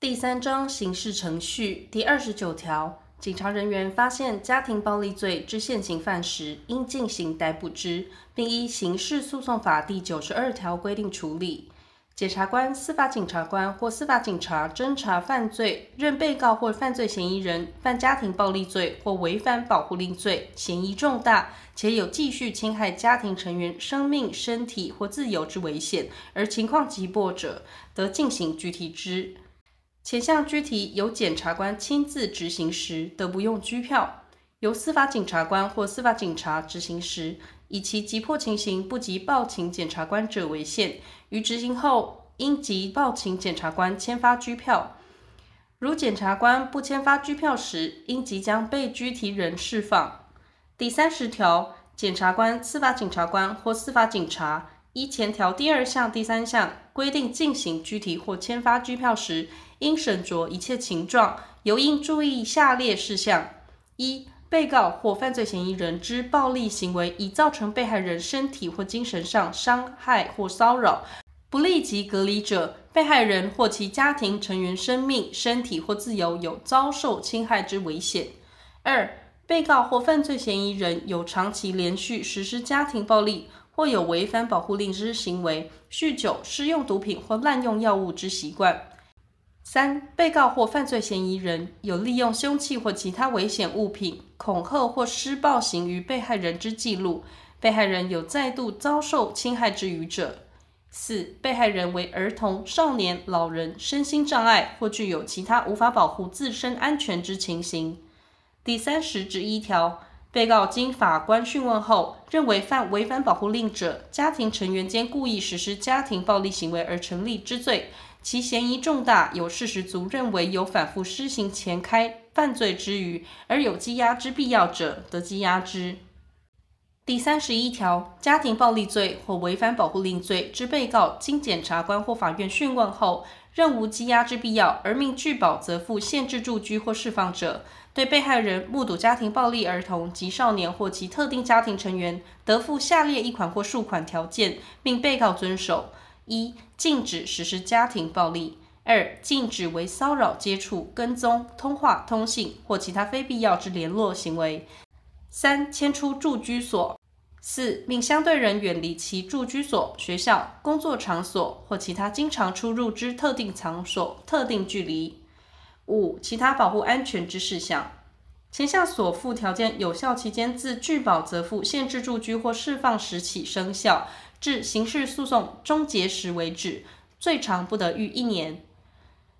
第三章刑事程序第二十九条，警察人员发现家庭暴力罪之现行犯时，应进行逮捕之，并依刑事诉讼法第九十二条规定处理。检察官、司法警察官或司法警察侦查犯罪，认被告或犯罪嫌疑人犯家庭暴力罪或违反保护令罪，嫌疑重大，且有继续侵害家庭成员生命、身体或自由之危险，而情况急迫者，得进行拘提之。前项拘提由检察官亲自执行时，得不用拘票；由司法检察官或司法警察执行时，以其急迫情形不及报请检察官者为限。于执行后，应即报请检察官签发拘票。如检察官不签发拘票时，应即将被拘提人释放。第三十条，检察官、司法检察官或司法警察依前条第二项、第三项规定进行拘提或签发拘票时，应审酌一切情状，尤应注意下列事项：一、被告或犯罪嫌疑人之暴力行为已造成被害人身体或精神上伤害或骚扰，不立即隔离者，被害人或其家庭成员生命、身体或自由有遭受侵害之危险；二、被告或犯罪嫌疑人有长期连续实施家庭暴力，或有违反保护令之行为，酗酒、施用毒品或滥用药物之习惯。三、被告或犯罪嫌疑人有利用凶器或其他危险物品恐吓或施暴行于被害人之记录，被害人有再度遭受侵害之余者。四、被害人为儿童、少年、老人，身心障碍或具有其他无法保护自身安全之情形。第三十之一条，被告经法官讯问后，认为犯违反保护令者，家庭成员间故意实施家庭暴力行为而成立之罪。其嫌疑重大，有事实足认为有反复施行前开犯罪之余，而有羁押之必要者，得羁押之。第三十一条，家庭暴力罪或违反保护令罪之被告，经检察官或法院讯问后，认无羁押之必要，而命具保则付限制住居或释放者，对被害人目睹家庭暴力儿童及少年或其特定家庭成员，得付下列一款或数款条件，并被告遵守。一、禁止实施家庭暴力；二、禁止为骚扰、接触、跟踪、通话、通信或其他非必要之联络行为；三、迁出住居所；四、命相对人远离其住居所、学校、工作场所或其他经常出入之特定场所特定距离；五、其他保护安全之事项。前项所附条件有效期间自具保责付限制住居或释放时起生效。至刑事诉讼终结时为止，最长不得逾一年。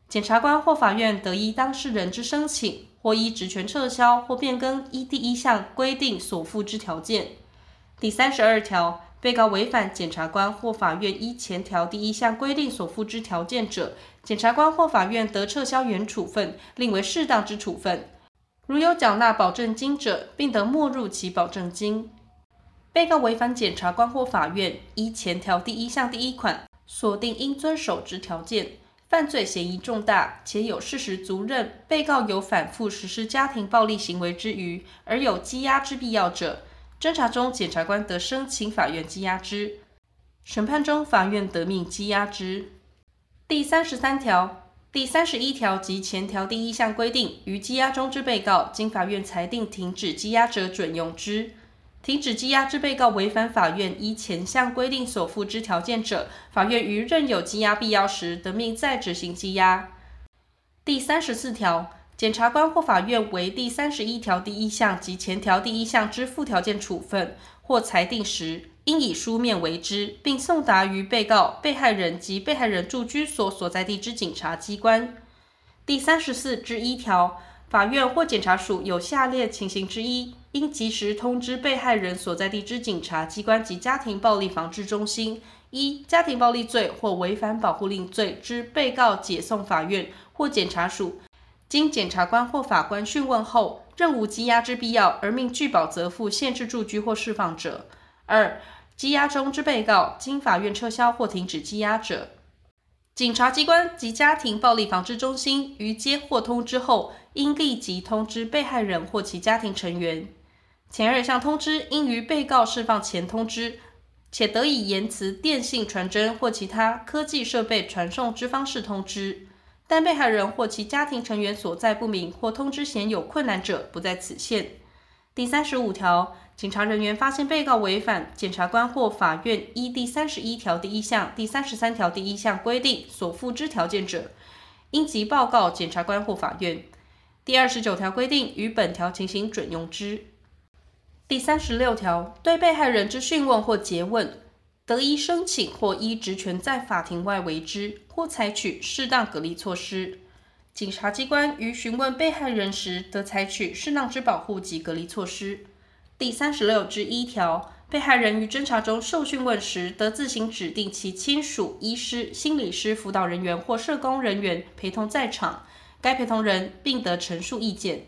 检察官或法院得依当事人之申请，或依职权撤销或变更依第一项规定所附之条件。第三十二条，被告违反检察官或法院依前条第一项规定所附之条件者，检察官或法院得撤销原处分，另为适当之处分。如有缴纳保证金者，并得没入其保证金。被告违反检察官或法院依前条第一项第一款所定应遵守之条件，犯罪嫌疑重大，且有事实足认被告有反复实施家庭暴力行为之余，而有羁押之必要者，侦查中检察官得申请法院羁押之，审判中法院得命羁押之。第三十三条、第三十一条及前条第一项规定，于羁押中之被告，经法院裁定停止羁押者，准用之。停止羁押之被告违反法院依前项规定所附之条件者，法院于任有羁押必要时，得命再执行羁押。第三十四条，检察官或法院为第三十一条第一项及前条第一项之附条件处分或裁定时，应以书面为之，并送达于被告、被害人及被害人住居所所在地之检察机关。第三十四之一条。法院或检察署有下列情形之一，应及时通知被害人所在地之警察机关及家庭暴力防治中心：一、家庭暴力罪或违反保护令罪之被告解送法院或检察署，经检察官或法官讯问后，认无羁押之必要，而命具保责付限制住居或释放者；二、羁押中之被告经法院撤销或停止羁押者。警察机关及家庭暴力防治中心于接获通知后，应立即通知被害人或其家庭成员。前二项通知应于被告释放前通知，且得以言辞、电信传真或其他科技设备传送之方式通知。但被害人或其家庭成员所在不明或通知显有困难者，不在此限。第三十五条，警察人员发现被告违反检察官或法院依第三十一条第一项、第三十三条第一项规定所附之条件者，应即报告检察官或法院。第二十九条规定，与本条情形准用之。第三十六条，对被害人之讯问或诘问，得依申请或依职权在法庭外为之，或采取适当隔离措施。警察机关于询问被害人时，得采取适当之保护及隔离措施。第三十六之一条，被害人于侦查中受讯问时，得自行指定其亲属、医师、心理师、辅导人员或社工人员陪同在场，该陪同人并得陈述意见。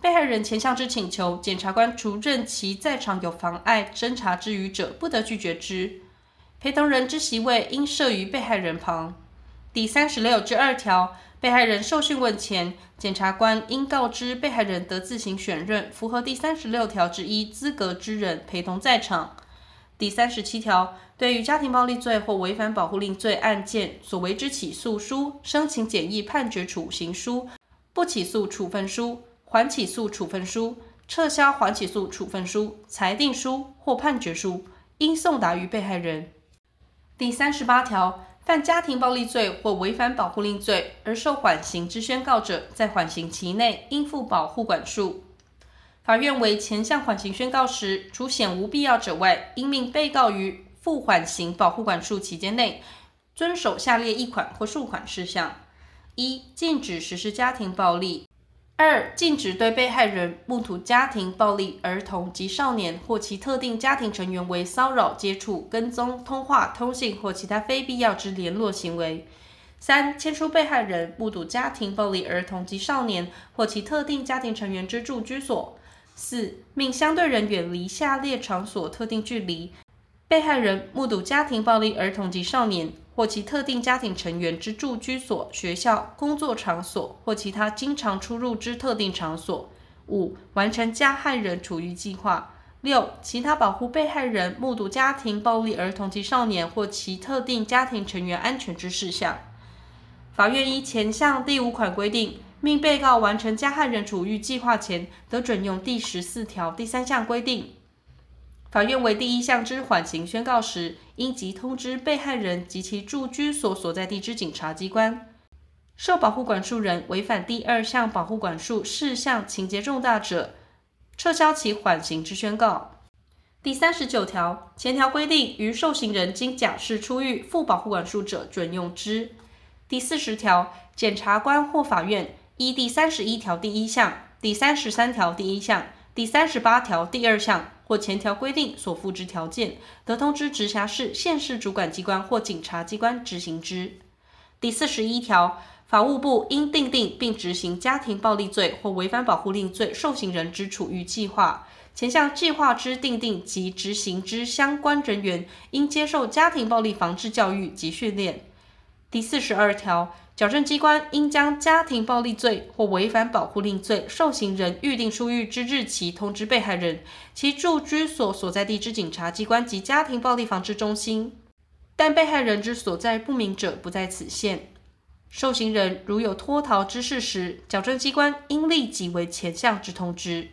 被害人前项之请求，检察官除认其在场有妨碍侦查之余者，不得拒绝之。陪同人之席位应设于被害人旁。第三十六之二条。被害人受讯问前，检察官应告知被害人得自行选任符合第三十六条之一资格之人陪同在场。第三十七条，对于家庭暴力罪或违反保护令罪案件所为之起诉书、申请简易判决处刑书、不起诉处分书、缓起诉处分书、撤销缓起诉处分书、裁定书或判决书，应送达于被害人。第三十八条。犯家庭暴力罪或违反保护令罪而受缓刑之宣告者，在缓刑期内应负保护管束。法院为前项缓刑宣告时，除显无必要者外，应命被告于负缓刑保护管束期间内，遵守下列一款或数款事项：一、禁止实施家庭暴力。二、禁止对被害人目睹家庭暴力儿童及少年或其特定家庭成员为骚扰、接触、跟踪、通话、通信或其他非必要之联络行为。三、迁出被害人目睹家庭暴力儿童及少年或其特定家庭成员之住居所。四、命相对人远离下列场所特定距离。被害人目睹家庭暴力儿童及少年。或其特定家庭成员之住居所、学校、工作场所或其他经常出入之特定场所。五、完成加害人处遇计划。六、其他保护被害人目睹家庭暴力儿童及少年或其特定家庭成员安全之事项。法院依前项第五款规定，命被告完成加害人处遇计划前，得准用第十四条第三项规定。法院为第一项之缓刑宣告时，应即通知被害人及其住居所所在地之警察机关。受保护管束人违反第二项保护管束事项情节重大者，撤销其缓刑之宣告。第三十九条前条规定，于受刑人经假释出狱负保护管束者，准用之。第四十条检察官或法院依第三十一条第一项、第三十三条第一项、第三十八条第二项。或前条规定所附之条件，得通知直辖市、县市主管机关或警察机关执行之。第四十一条，法务部应订定并执行家庭暴力罪或违反保护令罪受刑人之处遇计划。前项计划之订定及执行之相关人员，应接受家庭暴力防治教育及训练。第四十二条。矫正机关应将家庭暴力罪或违反保护令罪受刑人预定出狱之日期通知被害人、其住居所所在地之警察机关及家庭暴力防治中心，但被害人之所在不明者，不在此限。受刑人如有脱逃之事时，矫正机关应立即为前项之通知。